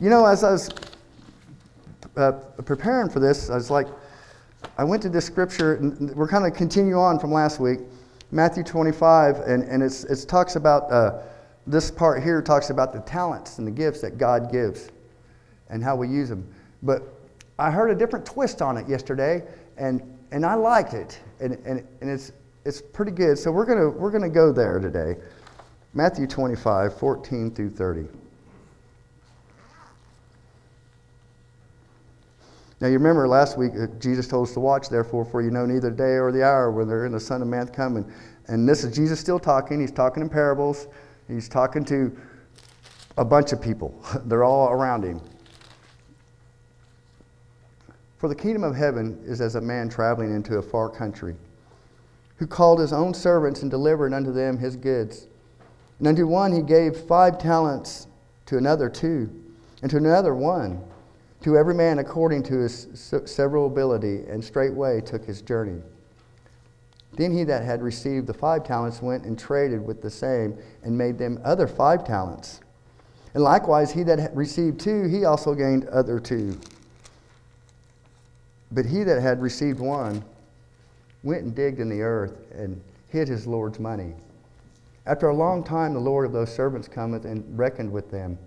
You know, as I was uh, preparing for this, I was like, I went to this scripture, and we're kind of continue on from last week, Matthew 25, and, and it's, it talks about, uh, this part here talks about the talents and the gifts that God gives and how we use them. But I heard a different twist on it yesterday, and, and I liked it, and, and, and it's, it's pretty good. So we're going we're going to go there today. Matthew 25, 14 through 30. Now, you remember last week uh, Jesus told us to watch, therefore, for you know neither the day or the hour when the Son of Man coming. And this is Jesus still talking. He's talking in parables. He's talking to a bunch of people. They're all around him. For the kingdom of heaven is as a man traveling into a far country, who called his own servants and delivered unto them his goods. And unto one he gave five talents, to another two, and to another one to every man according to his several ability, and straightway took his journey. Then he that had received the five talents went and traded with the same, and made them other five talents. And likewise, he that had received two, he also gained other two. But he that had received one went and digged in the earth and hid his Lord's money. After a long time, the Lord of those servants cometh and reckoned with them.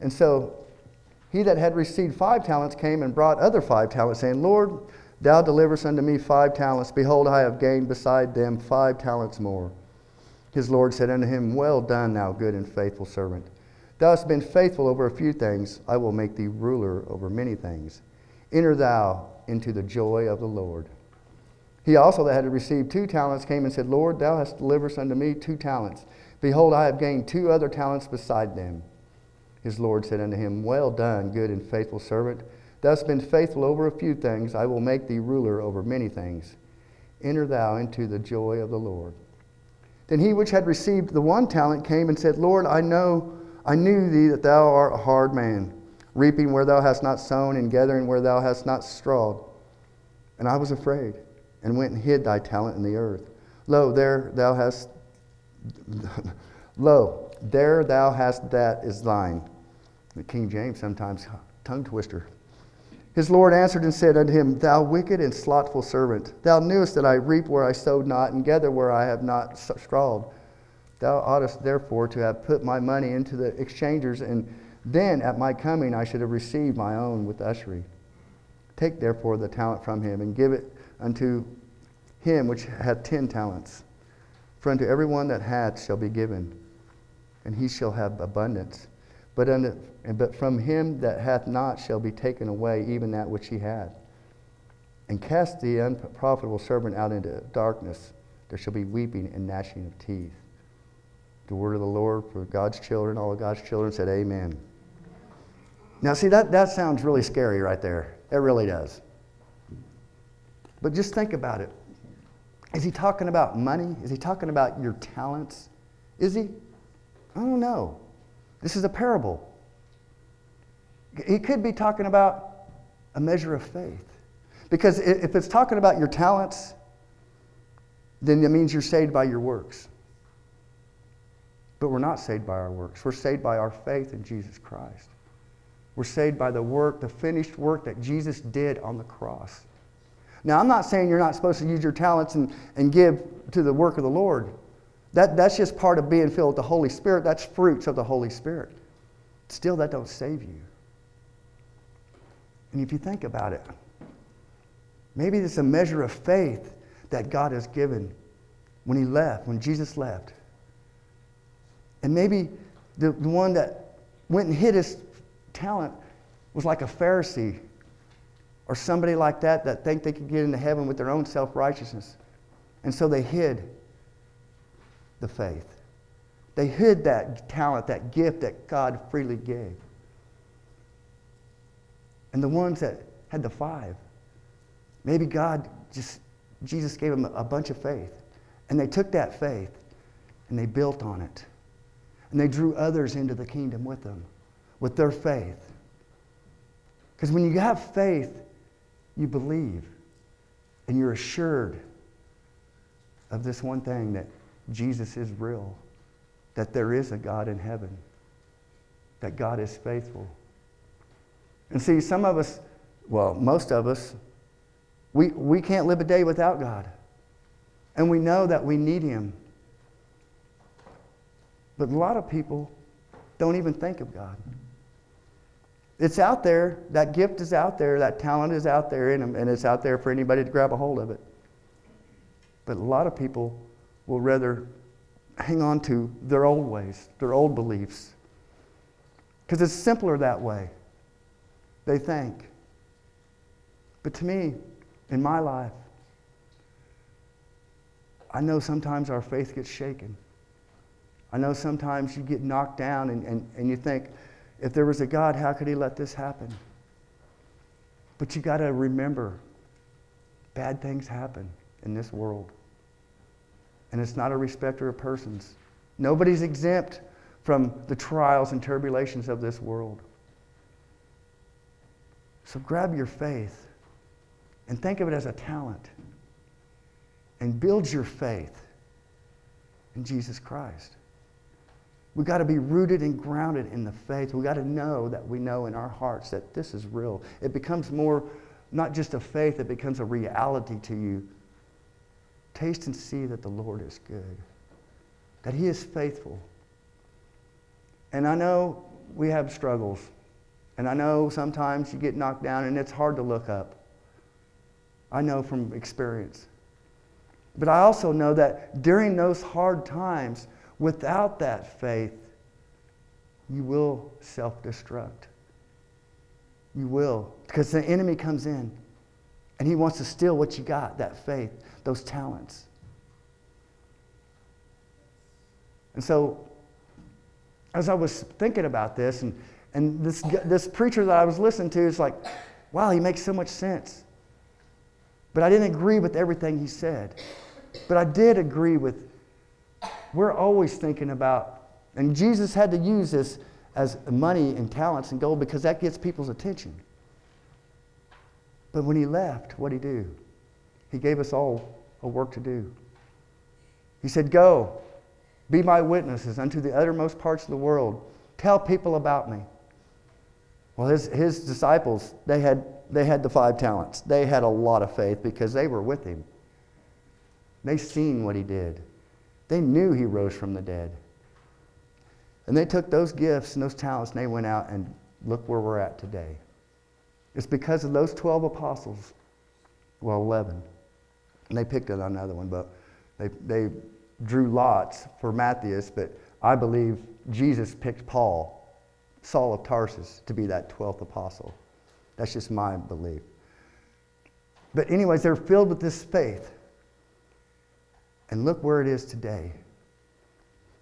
And so he that had received five talents came and brought other five talents, saying, Lord, thou deliverest unto me five talents. Behold, I have gained beside them five talents more. His Lord said unto him, Well done, thou good and faithful servant. Thou hast been faithful over a few things. I will make thee ruler over many things. Enter thou into the joy of the Lord. He also that had received two talents came and said, Lord, thou hast delivered unto me two talents. Behold, I have gained two other talents beside them. His Lord said unto him, Well done, good and faithful servant. Thou hast been faithful over a few things. I will make thee ruler over many things. Enter thou into the joy of the Lord. Then he which had received the one talent came and said, Lord, I know, I knew thee that thou art a hard man, reaping where thou hast not sown, and gathering where thou hast not strawed. And I was afraid, and went and hid thy talent in the earth. Lo, there thou hast, lo, there thou hast that is thine. The King James sometimes tongue twister. His Lord answered and said unto him, Thou wicked and slothful servant, thou knewest that I reap where I sowed not, and gather where I have not strawed. Thou oughtest therefore to have put my money into the exchangers, and then at my coming I should have received my own with usury. Take therefore the talent from him, and give it unto him which hath ten talents. For unto every one that hath shall be given and he shall have abundance. But, but from him that hath not shall be taken away even that which he had. And cast the unprofitable servant out into darkness. There shall be weeping and gnashing of teeth. The word of the Lord for God's children, all of God's children said, Amen. Now, see, that, that sounds really scary right there. It really does. But just think about it. Is he talking about money? Is he talking about your talents? Is he? I don't know. This is a parable. He could be talking about a measure of faith. Because if it's talking about your talents, then it means you're saved by your works. But we're not saved by our works. We're saved by our faith in Jesus Christ. We're saved by the work, the finished work that Jesus did on the cross. Now, I'm not saying you're not supposed to use your talents and, and give to the work of the Lord. That, that's just part of being filled with the Holy Spirit. That's fruits of the Holy Spirit. Still, that don't save you. And if you think about it, maybe it's a measure of faith that God has given when he left, when Jesus left. And maybe the, the one that went and hid his talent was like a Pharisee or somebody like that that think they could get into heaven with their own self-righteousness. And so they hid the faith. They hid that talent, that gift that God freely gave. And the ones that had the five, maybe God just, Jesus gave them a bunch of faith. And they took that faith and they built on it. And they drew others into the kingdom with them, with their faith. Because when you have faith, you believe. And you're assured of this one thing that Jesus is real, that there is a God in heaven, that God is faithful, And see, some of us, well, most of us, we, we can't live a day without God. And we know that we need Him. But a lot of people don't even think of God. It's out there. That gift is out there. That talent is out there, and, and it's out there for anybody to grab a hold of it. But a lot of people will rather hang on to their old ways, their old beliefs. Because it's simpler that way, they think. But to me, in my life, I know sometimes our faith gets shaken. I know sometimes you get knocked down and, and, and you think, if there was a God, how could he let this happen? But you got to remember, bad things happen in this world. And it's not a respecter of persons. Nobody's exempt from the trials and tribulations of this world. So grab your faith and think of it as a talent and build your faith in Jesus Christ. We've got to be rooted and grounded in the faith. We've got to know that we know in our hearts that this is real. It becomes more, not just a faith, it becomes a reality to you. Taste and see that the Lord is good, that He is faithful. And I know we have struggles. And I know sometimes you get knocked down and it's hard to look up. I know from experience. But I also know that during those hard times, without that faith, you will self destruct. You will. Because the enemy comes in and he wants to steal what you got that faith, those talents. And so, as I was thinking about this, and, and this, this preacher that I was listening to is like, wow, he makes so much sense. But I didn't agree with everything he said. But I did agree with, we're always thinking about, and Jesus had to use this as money and talents and gold because that gets people's attention. But when he left, what did he do? He gave us all a work to do. He said, Go, be my witnesses unto the uttermost parts of the world. Tell people about me. Well, his, his disciples, they had they had the five talents. They had a lot of faith because they were with him. They seen what he did. They knew he rose from the dead. And they took those gifts and those talents and they went out and look where we're at today. It's because of those 12 apostles, well, 11. And they picked it on another one, but they, they drew lots for Matthias, but I believe Jesus picked Paul, Saul of Tarsus, to be that 12th apostle. That's just my belief. But, anyways, they're filled with this faith. And look where it is today.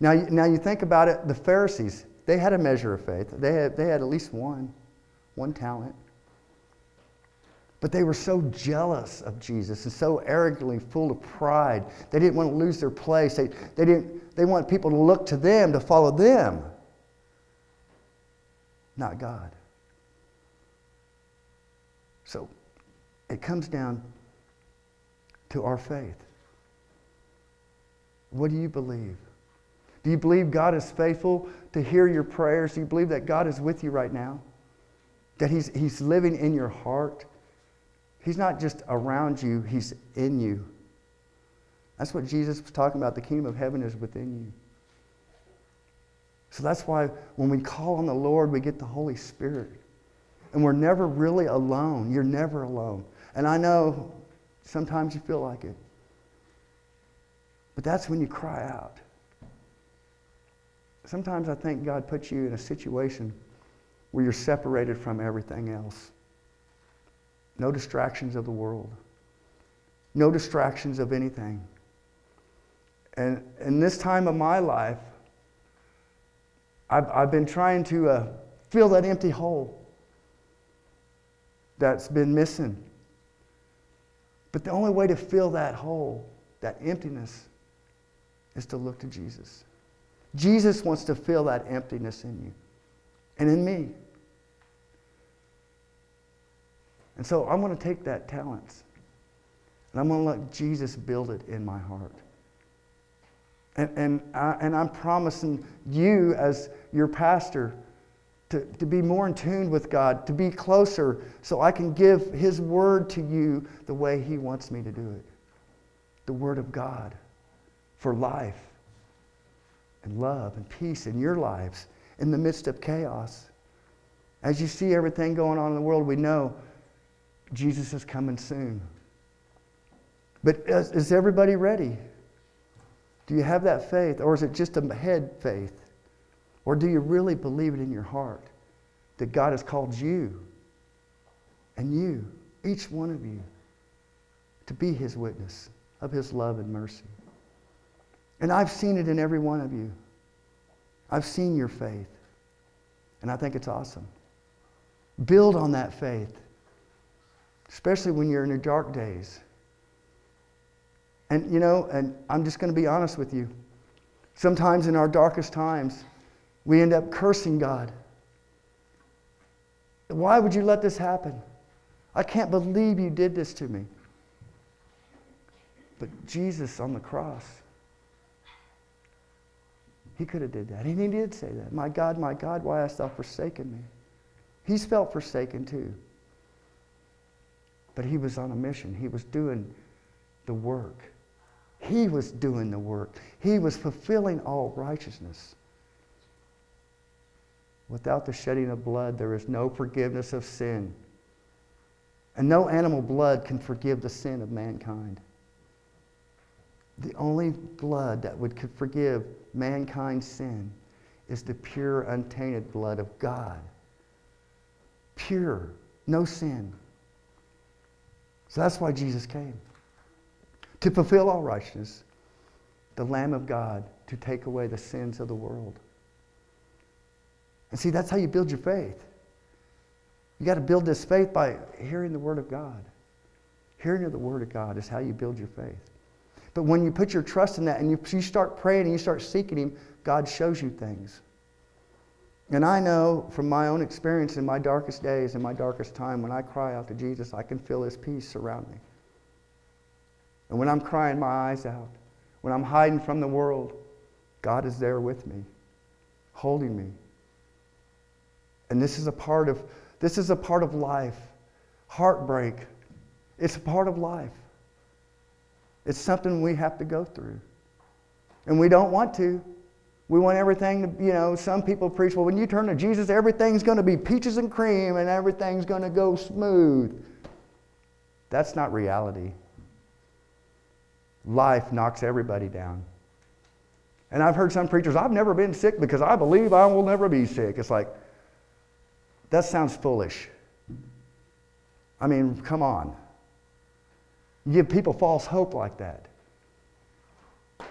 Now, now you think about it, the Pharisees, they had a measure of faith. They had, they had at least one, one talent. But they were so jealous of Jesus and so arrogantly full of pride. They didn't want to lose their place. They, they, didn't, they want people to look to them, to follow them, not God. So it comes down to our faith. What do you believe? Do you believe God is faithful to hear your prayers? Do you believe that God is with you right now? That He's, he's living in your heart? He's not just around you, He's in you. That's what Jesus was talking about. The kingdom of heaven is within you. So that's why when we call on the Lord, we get the Holy Spirit. And we're never really alone. You're never alone. And I know sometimes you feel like it. But that's when you cry out. Sometimes I think God puts you in a situation where you're separated from everything else. No distractions of the world. No distractions of anything. And in this time of my life, I've, I've been trying to uh, fill that empty hole that's been missing. But the only way to fill that hole, that emptiness, is to look to Jesus. Jesus wants to fill that emptiness in you and in me. And so I'm going to take that talents and I'm going to let Jesus build it in my heart. And, and, I, and I'm promising you, as your pastor, to, to be more in tune with God, to be closer so I can give His word to you the way He wants me to do it. The word of God for life and love and peace in your lives in the midst of chaos. As you see everything going on in the world, we know Jesus is coming soon. But is, is everybody ready? Do you have that faith? Or is it just a head faith? Or do you really believe it in your heart that God has called you and you, each one of you, to be his witness of his love and mercy? And I've seen it in every one of you. I've seen your faith. And I think it's awesome. Build on that faith, especially when you're in your dark days. And, you know, and I'm just going to be honest with you. Sometimes in our darkest times, we end up cursing God. Why would you let this happen? I can't believe you did this to me. But Jesus on the cross, he could have did that. And he did say that. My God, my God, why hast thou forsaken me? He's felt forsaken too. But he was on a mission. He was doing the work. He was doing the work. He was fulfilling all righteousness. Without the shedding of blood, there is no forgiveness of sin. And no animal blood can forgive the sin of mankind. The only blood that would forgive mankind's sin is the pure, untainted blood of God. Pure, no sin. So that's why Jesus came to fulfill all righteousness, the Lamb of God to take away the sins of the world. And see, that's how you build your faith. You got to build this faith by hearing the Word of God. Hearing the Word of God is how you build your faith. But when you put your trust in that and you, you start praying and you start seeking Him, God shows you things. And I know from my own experience in my darkest days, in my darkest time, when I cry out to Jesus, I can feel His peace surround me. And when I'm crying my eyes out, when I'm hiding from the world, God is there with me, holding me. And this is a part of this is a part of life. Heartbreak. It's a part of life. It's something we have to go through. And we don't want to. We want everything to, you know, some people preach, well, when you turn to Jesus, everything's going to be peaches and cream and everything's going to go smooth. That's not reality life knocks everybody down. And I've heard some preachers, I've never been sick because I believe I will never be sick. It's like, that sounds foolish. I mean, come on. You give people false hope like that.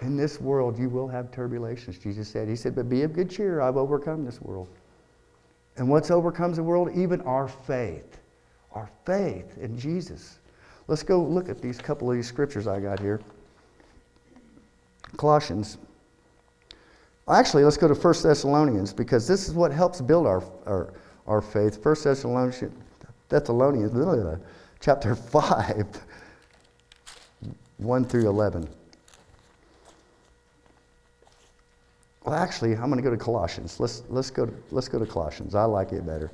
In this world, you will have turbulations, Jesus said. He said, But be of good cheer, I've overcome this world. And what's overcomes the world? Even our faith. Our faith in Jesus. Let's go look at these couple of these scriptures I got here. Colossians. Actually, let's go to 1 Thessalonians because this is what helps build our, our, our faith. 1 Thessalonians, Thessalonians chapter 5, 1 through 11. Well, actually, I'm going to go to Colossians. Let's, let's, go to, let's go to Colossians. I like it better.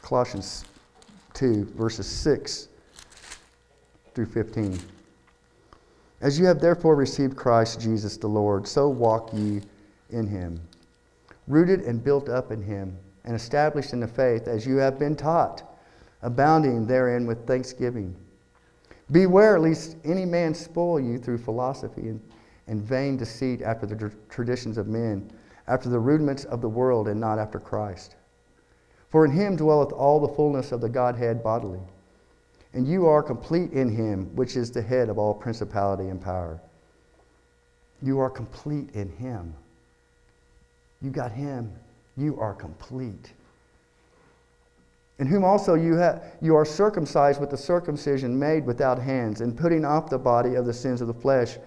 Colossians 2, verses 6 through 15. As you have therefore received Christ Jesus the Lord, so walk ye in him, rooted and built up in him, and established in the faith as you have been taught, abounding therein with thanksgiving. Beware lest any man spoil you through philosophy and, and vain deceit after the traditions of men, after the rudiments of the world, and not after Christ. For in him dwelleth all the fullness of the Godhead bodily and you are complete in him, which is the head of all principality and power. You are complete in him. You got him. You are complete. In whom also you, you are circumcised with the circumcision made without hands, and putting off the body of the sins of the flesh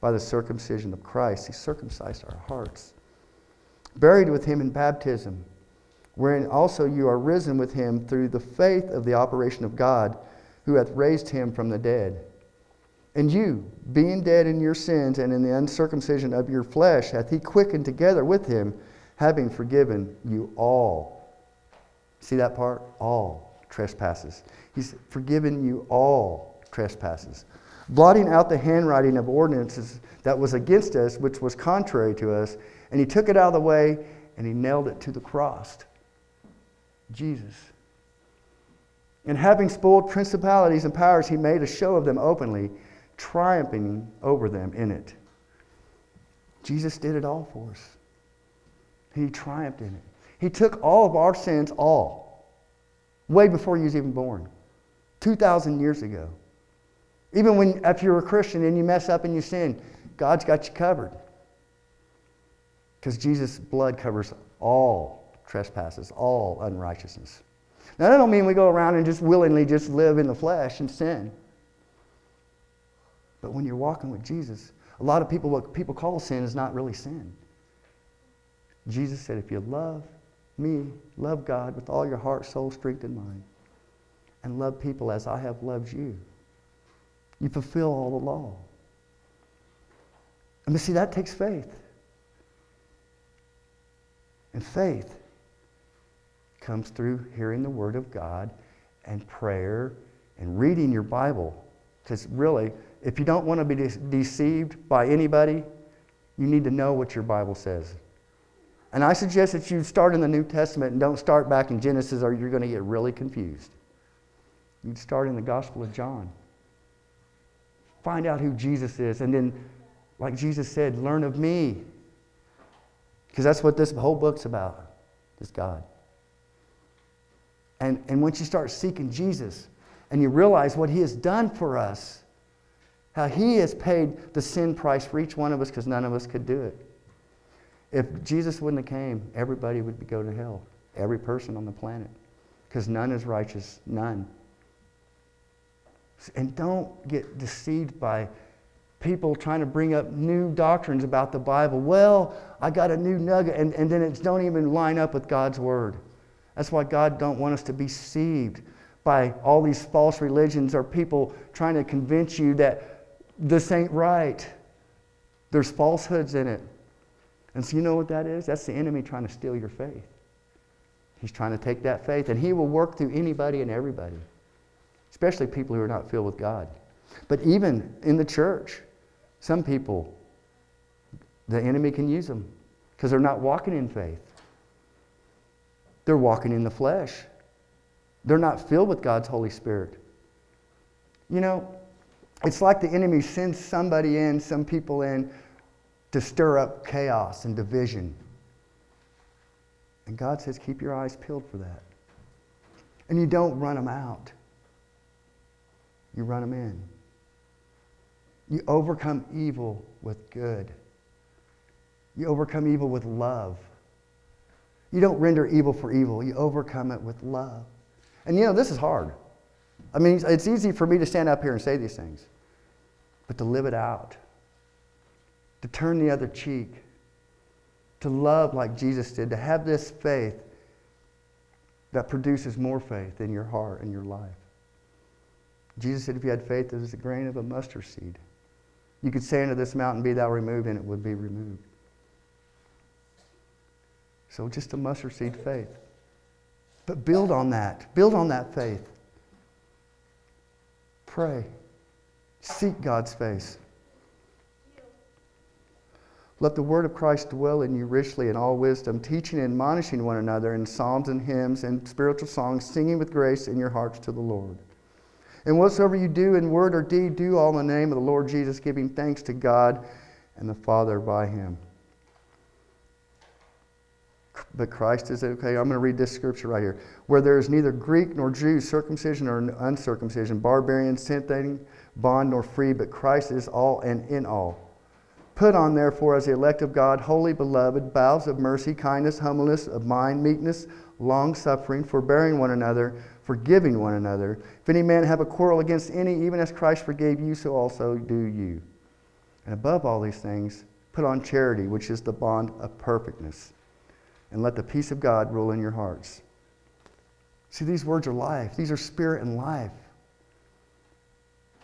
by the circumcision of Christ. He circumcised our hearts. Buried with him in baptism, wherein also you are risen with him through the faith of the operation of God who hath raised him from the dead, And you, being dead in your sins and in the uncircumcision of your flesh, hath he quickened together with him, having forgiven you all. See that part? All trespasses. He's forgiven you all trespasses. Blotting out the handwriting of ordinances that was against us, which was contrary to us, and he took it out of the way and he nailed it to the cross. Jesus. And having spoiled principalities and powers, he made a show of them openly triumphing over them in it. Jesus did it all for us. He triumphed in it. He took all of our sins, all, way before he was even born, 2,000 years ago. Even when, if you're a Christian and you mess up and you sin, God's got you covered. Because Jesus' blood covers all trespasses, all unrighteousness. Now, that don't mean we go around and just willingly just live in the flesh and sin. But when you're walking with Jesus, a lot of people, what people call sin is not really sin. Jesus said, if you love me, love God with all your heart, soul, strength, and mind, and love people as I have loved you, you fulfill all the law. And see, that takes faith. And faith comes through hearing the Word of God and prayer and reading your Bible. Because really, if you don't want to be de- deceived by anybody, you need to know what your Bible says. And I suggest that you start in the New Testament and don't start back in Genesis or you're going to get really confused. You'd start in the Gospel of John. Find out who Jesus is. And then, like Jesus said, learn of me. Because that's what this whole book's about, is God. And, and once you start seeking Jesus and you realize what he has done for us, how he has paid the sin price for each one of us because none of us could do it. If Jesus wouldn't have came, everybody would go to hell. Every person on the planet. Because none is righteous. None. And don't get deceived by people trying to bring up new doctrines about the Bible. Well, I got a new nugget, and, and then it don't even line up with God's word. That's why God don't want us to be deceived by all these false religions or people trying to convince you that this ain't right. There's falsehoods in it. And so you know what that is? That's the enemy trying to steal your faith. He's trying to take that faith, and he will work through anybody and everybody, especially people who are not filled with God. But even in the church, some people, the enemy can use them because they're not walking in faith. They're walking in the flesh. They're not filled with God's Holy Spirit. You know, it's like the enemy sends somebody in, some people in, to stir up chaos and division. And God says, keep your eyes peeled for that. And you don't run them out, you run them in. You overcome evil with good. You overcome evil with love. You don't render evil for evil, you overcome it with love. And you know, this is hard. I mean, it's easy for me to stand up here and say these things, but to live it out, to turn the other cheek, to love like Jesus did, to have this faith that produces more faith in your heart and your life. Jesus said, if you had faith as a grain of a mustard seed, you could say unto this mountain, Be thou removed, and it would be removed. So just a mustard seed faith. But build on that. Build on that faith. Pray. Seek God's face. Let the word of Christ dwell in you richly in all wisdom, teaching and admonishing one another in psalms and hymns and spiritual songs, singing with grace in your hearts to the Lord. And whatsoever you do in word or deed, do all in the name of the Lord Jesus, giving thanks to God and the Father by him. But Christ is okay. I'm going to read this scripture right here. Where there is neither Greek nor Jew, circumcision or uncircumcision, barbarian, Scythian, bond nor free, but Christ is all and in all. Put on, therefore, as the elect of God, holy, beloved, bowels of mercy, kindness, humbleness of mind, meekness, long suffering, forbearing one another, forgiving one another. If any man have a quarrel against any, even as Christ forgave you, so also do you. And above all these things, put on charity, which is the bond of perfectness. And let the peace of God rule in your hearts. See, these words are life, these are spirit and life.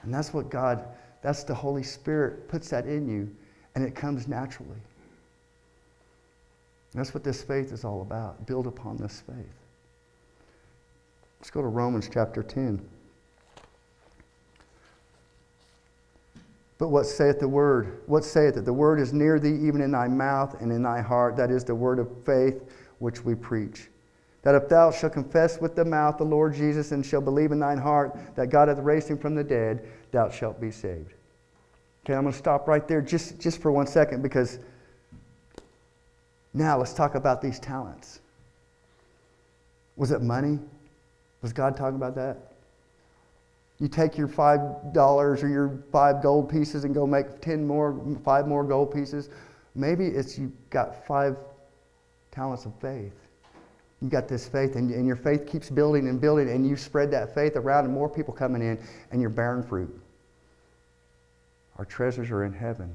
And that's what God That's the Holy Spirit puts that in you, and it comes naturally. That's what this faith is all about. Build upon this faith. Let's go to Romans chapter 10. But what saith the word? What saith it? The word is near thee, even in thy mouth and in thy heart. That is the word of faith which we preach. That if thou shalt confess with the mouth the Lord Jesus and shalt believe in thine heart that God hath raised him from the dead, thou shalt be saved. Okay, I'm going to stop right there just, just for one second because now let's talk about these talents. Was it money? Was God talking about that? You take your five dollars or your five gold pieces and go make ten more, five more gold pieces. Maybe it's you got five talents of faith. You got this faith, and, and your faith keeps building and building, and you spread that faith around, and more people coming in, and you're bearing fruit. Our treasures are in heaven.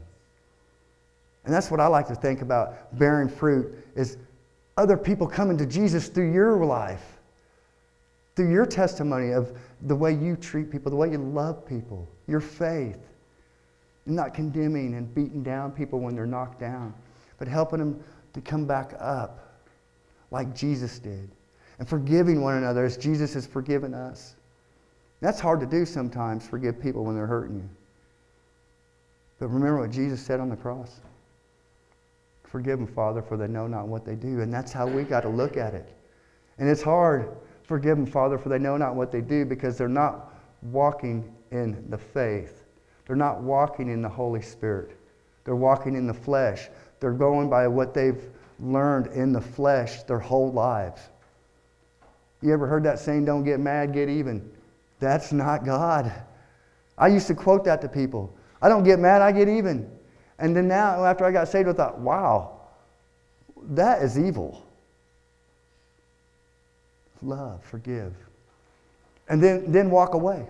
And that's what I like to think about bearing fruit is other people coming to Jesus through your life, through your testimony of the way you treat people, the way you love people, your faith. Not condemning and beating down people when they're knocked down, but helping them to come back up like Jesus did. And forgiving one another as Jesus has forgiven us. That's hard to do sometimes, forgive people when they're hurting you. But remember what Jesus said on the cross. Forgive them, Father, for they know not what they do. And that's how we got to look at it. And it's hard. Forgive them, Father, for they know not what they do because they're not walking in the faith. They're not walking in the Holy Spirit. They're walking in the flesh. They're going by what they've learned in the flesh their whole lives. You ever heard that saying, don't get mad, get even? That's not God. I used to quote that to people. I don't get mad, I get even. And then now, after I got saved, I thought, wow, that is evil. Love, forgive. And then, then walk away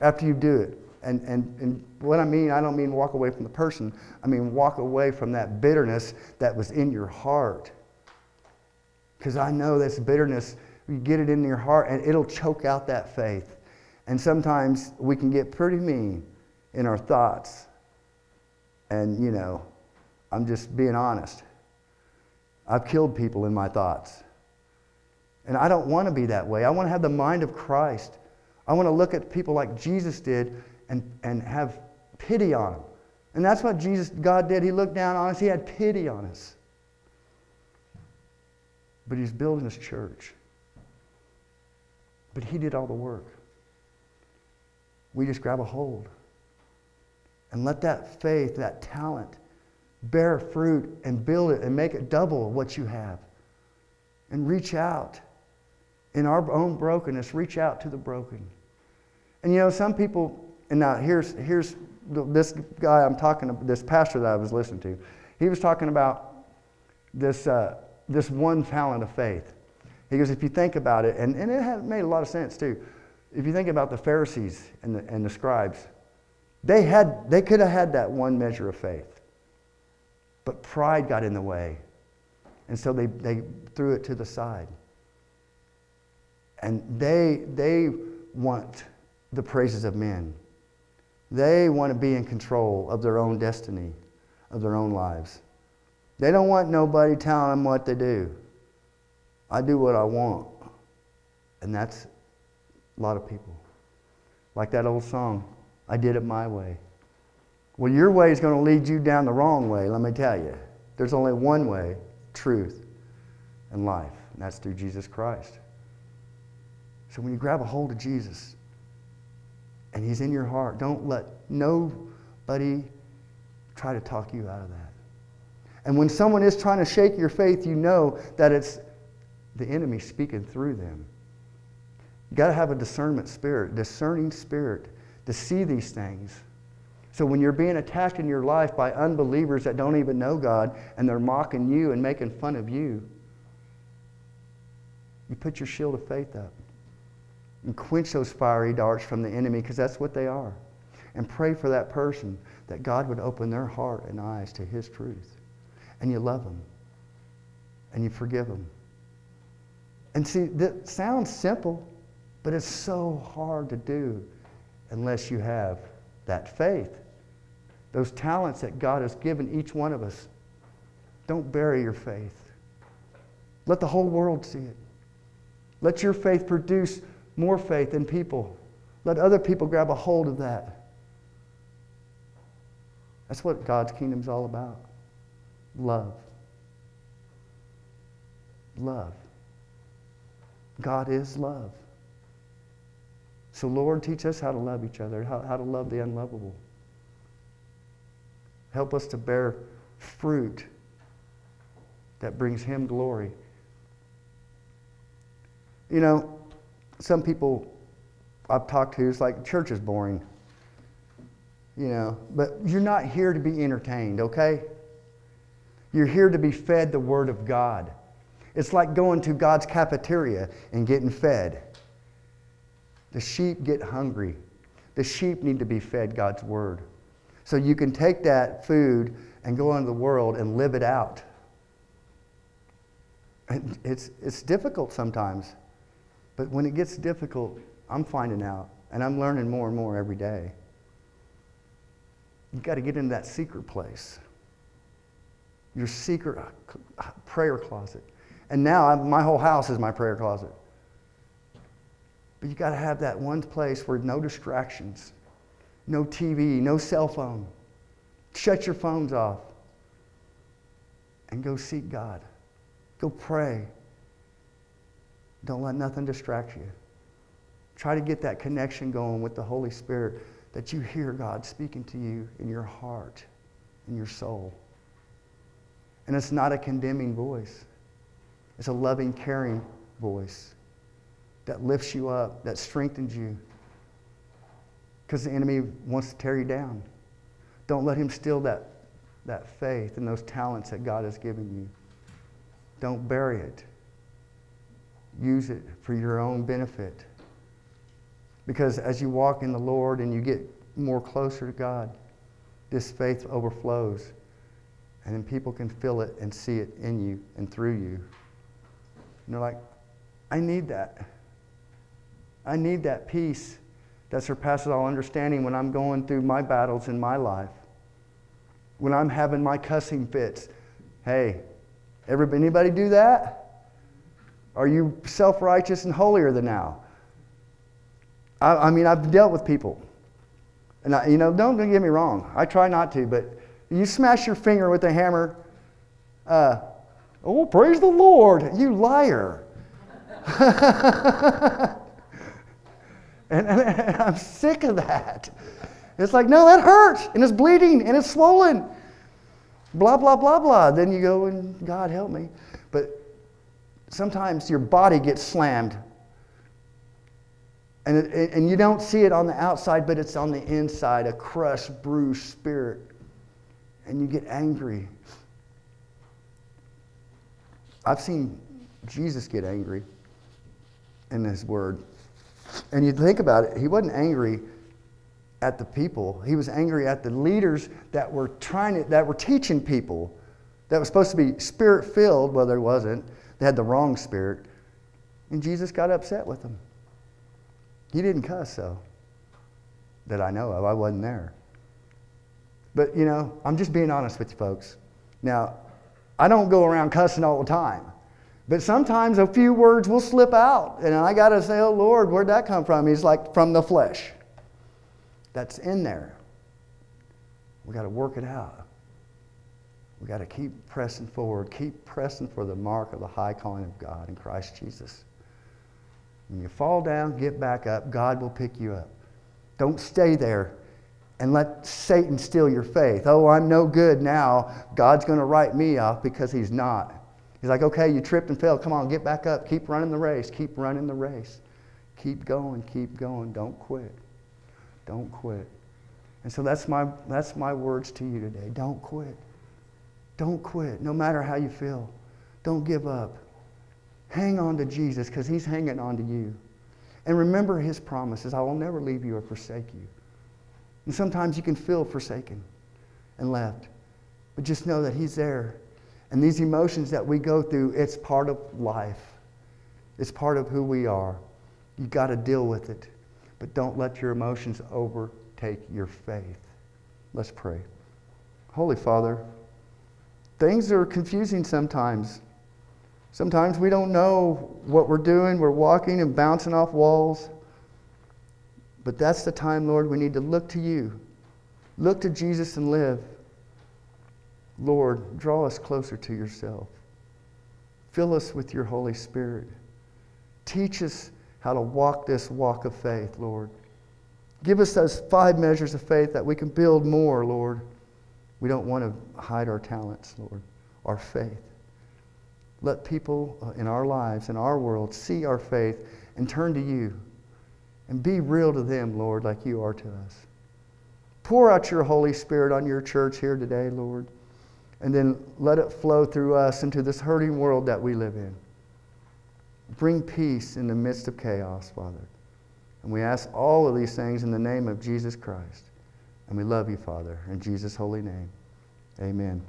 after you do it. And, and, and what I mean, I don't mean walk away from the person. I mean walk away from that bitterness that was in your heart. Because I know this bitterness, you get it in your heart and it'll choke out that faith. And sometimes we can get pretty mean in our thoughts. And, you know, I'm just being honest. I've killed people in my thoughts. And I don't want to be that way. I want to have the mind of Christ. I want to look at people like Jesus did and, and have pity on them. And that's what Jesus, God did. He looked down on us, He had pity on us. But He's building His church. But He did all the work. We just grab a hold and let that faith, that talent, bear fruit and build it and make it double what you have. And reach out. In our own brokenness, reach out to the broken. And you know, some people, and now here's, here's this guy I'm talking about, this pastor that I was listening to. He was talking about this, uh, this one talent of faith. He goes, if you think about it, and, and it made a lot of sense too. If you think about the Pharisees and the, and the scribes, they, had, they could have had that one measure of faith. But pride got in the way. And so they, they threw it to the side. And they, they want the praises of men. They want to be in control of their own destiny, of their own lives. They don't want nobody telling them what to do. I do what I want. And that's a lot of people. Like that old song, I did it my way. Well, your way is going to lead you down the wrong way, let me tell you. There's only one way truth and life, and that's through Jesus Christ. So when you grab a hold of Jesus and He's in your heart, don't let nobody try to talk you out of that. And when someone is trying to shake your faith, you know that it's the enemy speaking through them. You got to have a discernment spirit, discerning spirit to see these things. So when you're being attacked in your life by unbelievers that don't even know God and they're mocking you and making fun of you, you put your shield of faith up and quench those fiery darts from the enemy because that's what they are. And pray for that person that God would open their heart and eyes to his truth. And you love them and you forgive them. And see, that sounds simple, but it's so hard to do unless you have that faith, those talents that God has given each one of us. Don't bury your faith. Let the whole world see it. Let your faith produce more faith in people. Let other people grab a hold of that. That's what God's kingdom is all about love. Love. God is love. So, Lord, teach us how to love each other, how, how to love the unlovable. Help us to bear fruit that brings Him glory. You know, some people I've talked to, it's like church is boring. You know, but you're not here to be entertained, okay? You're here to be fed the Word of God. It's like going to God's cafeteria and getting fed. The sheep get hungry. The sheep need to be fed God's Word. So you can take that food and go into the world and live it out. It's, it's difficult sometimes. But when it gets difficult, I'm finding out, and I'm learning more and more every day. You've got to get into that secret place, your secret uh, prayer closet. And now I'm, my whole house is my prayer closet. But you've got to have that one place where no distractions, no TV, no cell phone. Shut your phones off and go seek God. Go pray. Don't let nothing distract you. Try to get that connection going with the Holy Spirit that you hear God speaking to you in your heart, in your soul. And it's not a condemning voice, it's a loving, caring voice that lifts you up, that strengthens you. Because the enemy wants to tear you down. Don't let him steal that, that faith and those talents that God has given you. Don't bury it. Use it for your own benefit. Because as you walk in the Lord and you get more closer to God, this faith overflows. And then people can feel it and see it in you and through you. And they're like, I need that. I need that peace that surpasses all understanding when I'm going through my battles in my life. When I'm having my cussing fits. Hey, everybody, anybody do that? Are you self righteous and holier than now? I, I, mean, I've dealt with people. And, I, you know, don't, get me wrong. I try not to, but you smash your finger with a hammer. Uh, oh, praise the Lord, you liar. and, and, and I'm sick of that. It's like, no, that hurts, and it's bleeding, and it's swollen. Blah, blah, blah, blah. Then you go, and God help me. But sometimes your body gets slammed. And, it, and you don't see it on the outside, but it's on the inside a crushed, bruised spirit. And you get angry. I've seen Jesus get angry in his word. And you think about it, he wasn't angry at the people. He was angry at the leaders that were trying to, that were teaching people that was supposed to be spirit filled, well, there wasn't. They had the wrong spirit. And Jesus got upset with them. He didn't cuss, though, that I know of. I wasn't there. But, you know, I'm just being honest with you folks. Now, I don't go around cussing all the time. But sometimes a few words will slip out. And I got to say, oh, Lord, where'd that come from? He's like, from the flesh. That's in there. We got to work it out. We got to keep pressing forward, keep pressing for the mark of the high calling of God in Christ Jesus. When you fall down, get back up. God will pick you up. Don't stay there and let Satan steal your faith. Oh, I'm no good now. God's going to write me off because he's not. He's like, okay, you tripped and fell. Come on, get back up. Keep running the race. Keep running the race. Keep going. Keep going. Don't quit. Don't quit. And so that's my, that's my words to you today. Don't quit. Don't quit, no matter how you feel. Don't give up. Hang on to Jesus because he's hanging on to you. And remember his promises I will never leave you or forsake you. And sometimes you can feel forsaken and left. But just know that he's there. And these emotions that we go through, it's part of life. It's part of who we are. You've got to deal with it. But don't let your emotions overtake your faith. Let's pray. Holy Father, things are confusing sometimes. Sometimes we don't know what we're doing. We're walking and bouncing off walls. But that's the time, Lord, we need to look to you. Look to Jesus and live. Lord, draw us closer to yourself. Fill us with your Holy Spirit. Teach us how to walk this walk of faith, Lord. Give us those five measures of faith that we can build more, Lord. We don't want to hide our talents, Lord, our faith. Let people uh, in our lives, in our world, see our faith and turn to you and be real to them, Lord, like you are to us. Pour out your Holy Spirit on your church here today, Lord, and then let it flow through us into this hurting world that we live in. Bring peace in the midst of chaos, Father. And we ask all of these things in the name of Jesus Christ. And we love you, Father, in Jesus' holy name. Amen.